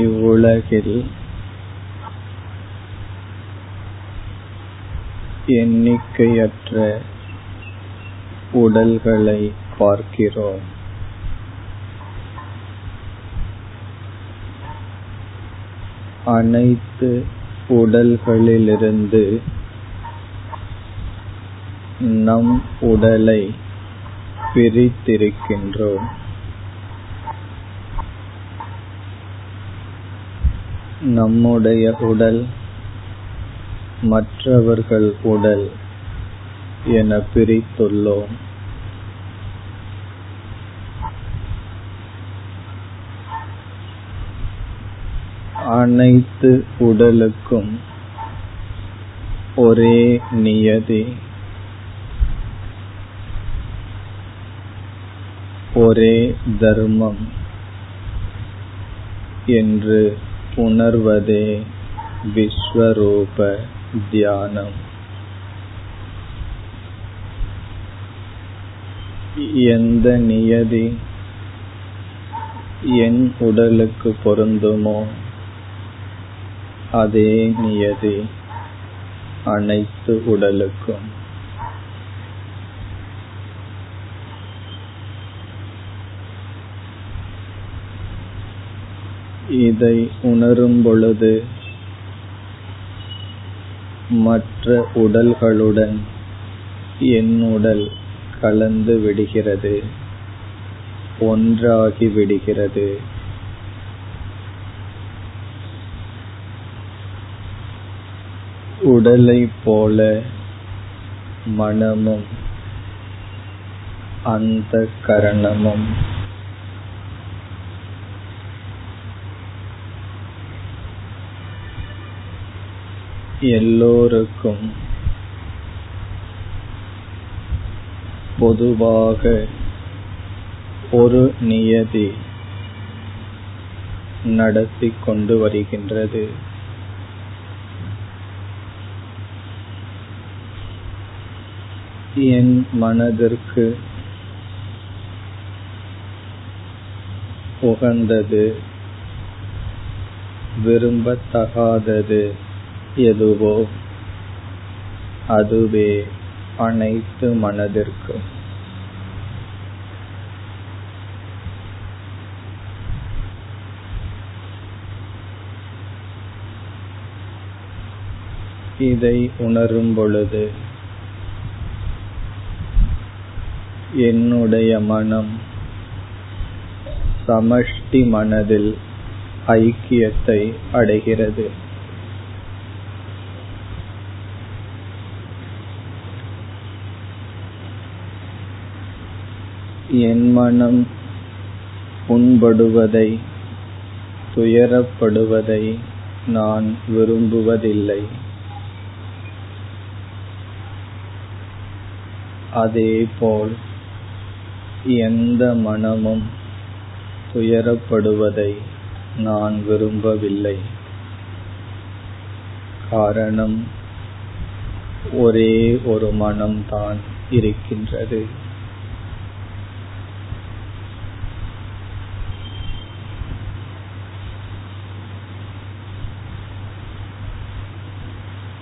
இவ்வுலகில் எண்ணிக்கையற்ற உடல்களை பார்க்கிறோம். அனைத்து உடல்களிலிருந்து நம் உடலை பிரித்திருக்கின்றோம். நம்முடைய உடல் மற்றவர்கள் உடல் என பிரித்துள்ளோம். அனைத்து உடலுக்கும் ஒரே நியதி ஒரே தர்மம் என்று உணர்வதே விஸ்வரூப தியானம். எந்த நியதி என் உடலுக்கு பொருந்துமோ அதே நியதி அனைத்து உடலுக்கும். இதை உணரும் பொழுது மற்ற உடல்களுடன் என் உடல் கலந்து விடுகிறது ஒன்றாகி விடுகிறது. உடலை போல மனமும் அந்த கரணமும் எல்லோருக்கும் பொதுவாக ஒரு நியதி நடத்தி கொண்டு வருகின்றது. என் மனதிற்கு உகந்தது விரும்பத்தகாதது எதுவோ அதுவே அனைத்து மனதிற்கும் இதை உணரும் பொழுது என்னுடைய மனம் சமஷ்டி மனதில் ஐக்கியத்தை அடைகிறது. என் மனம் புண்படுவதை துயரப்படுவதை நான் விரும்புவதில்லை. அதேபோல் எந்த மனமும் துயரப்படுவதை நான் விரும்பவில்லை. காரணம் ஒரே ஒரு மனம்தான் இருக்கின்றது.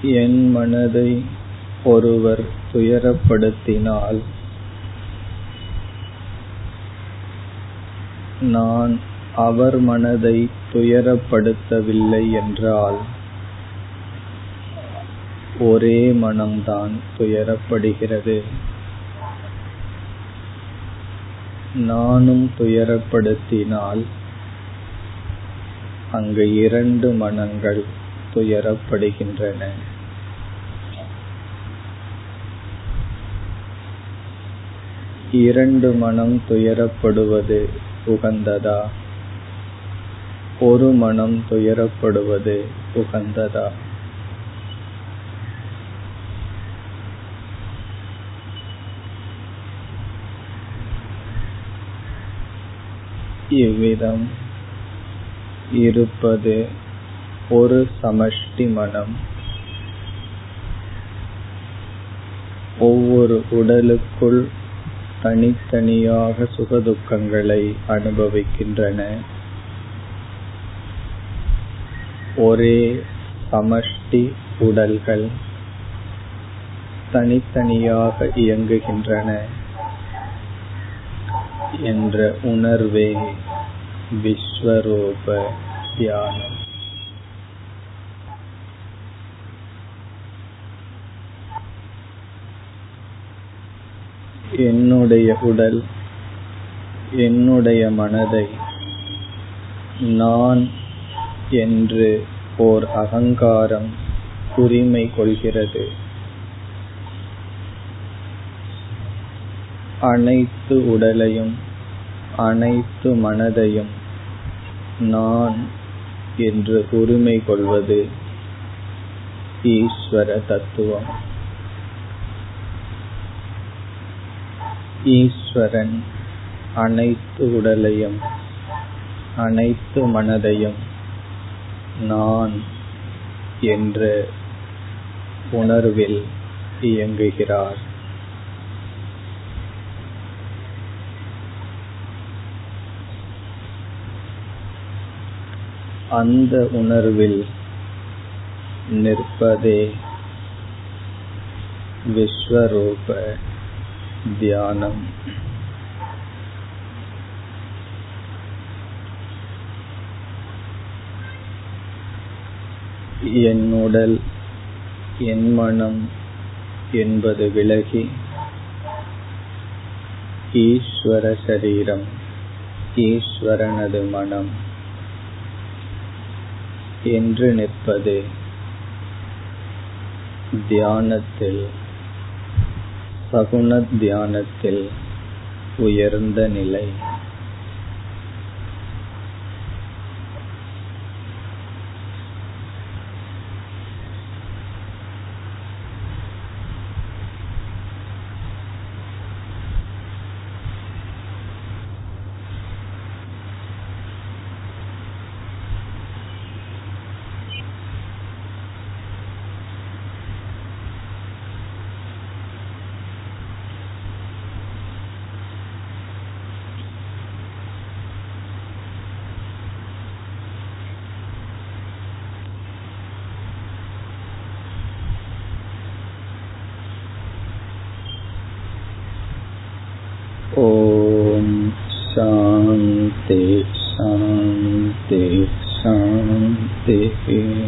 என் மனதை ஒருவர் துயரப்படுத்தினால் நான் அவர் மனதை துயரப்படுத்தவில்லை என்றால் ஒரே மனம்தான் துயரப்படுகிறது. நானும் துயரப்படுத்தினால் அங்கு இரண்டு மனங்கள் துயரப்படுகின்றன. இரண்டு மனம் துயரப்படுவது உகந்ததா? ஒரு மனம் துயரப்படுவது உகந்ததா? இவ்விதம் இருப்பது ஒரு சமஷ்டி மனம். ஒவ்வொரு உடலுக்குள் தனித்தனியாக சுகதுக்கங்களை அனுபவிக்கின்றன. ஒரே சமஷ்டி உடல்கள் தனித்தனியாக இயங்குகின்றன என்ற உணர்வே விஸ்வரூப தியானம். என்னுடைய உடல் என்னுடைய மனதை நான் என்று ஓர் அகங்காரம் உரிமை கொள்கிறது. அனைத்து உடலையும் அனைத்து மனதையும் நான் என்று உரிமை கொள்வது ஈஸ்வர தத்துவம். ஈஸ்வரன் அனைத்து உடலையும் அனைத்து மனதையும் நான் என்ற உணர்வில் இயங்குகிறார். அந்த உணர்வில் நிற்பதே விஸ்வரூப தியானம் என் உடல் என் மனம் என்பது விலகி ஈஸ்வர சரீரம் ஈஸ்வரனது மனம் என்று நிற்பது தியானத்தில் சகுண தியானத்தில் உயர்ந்த நிலை. शान्ति शान्ति शान्तिः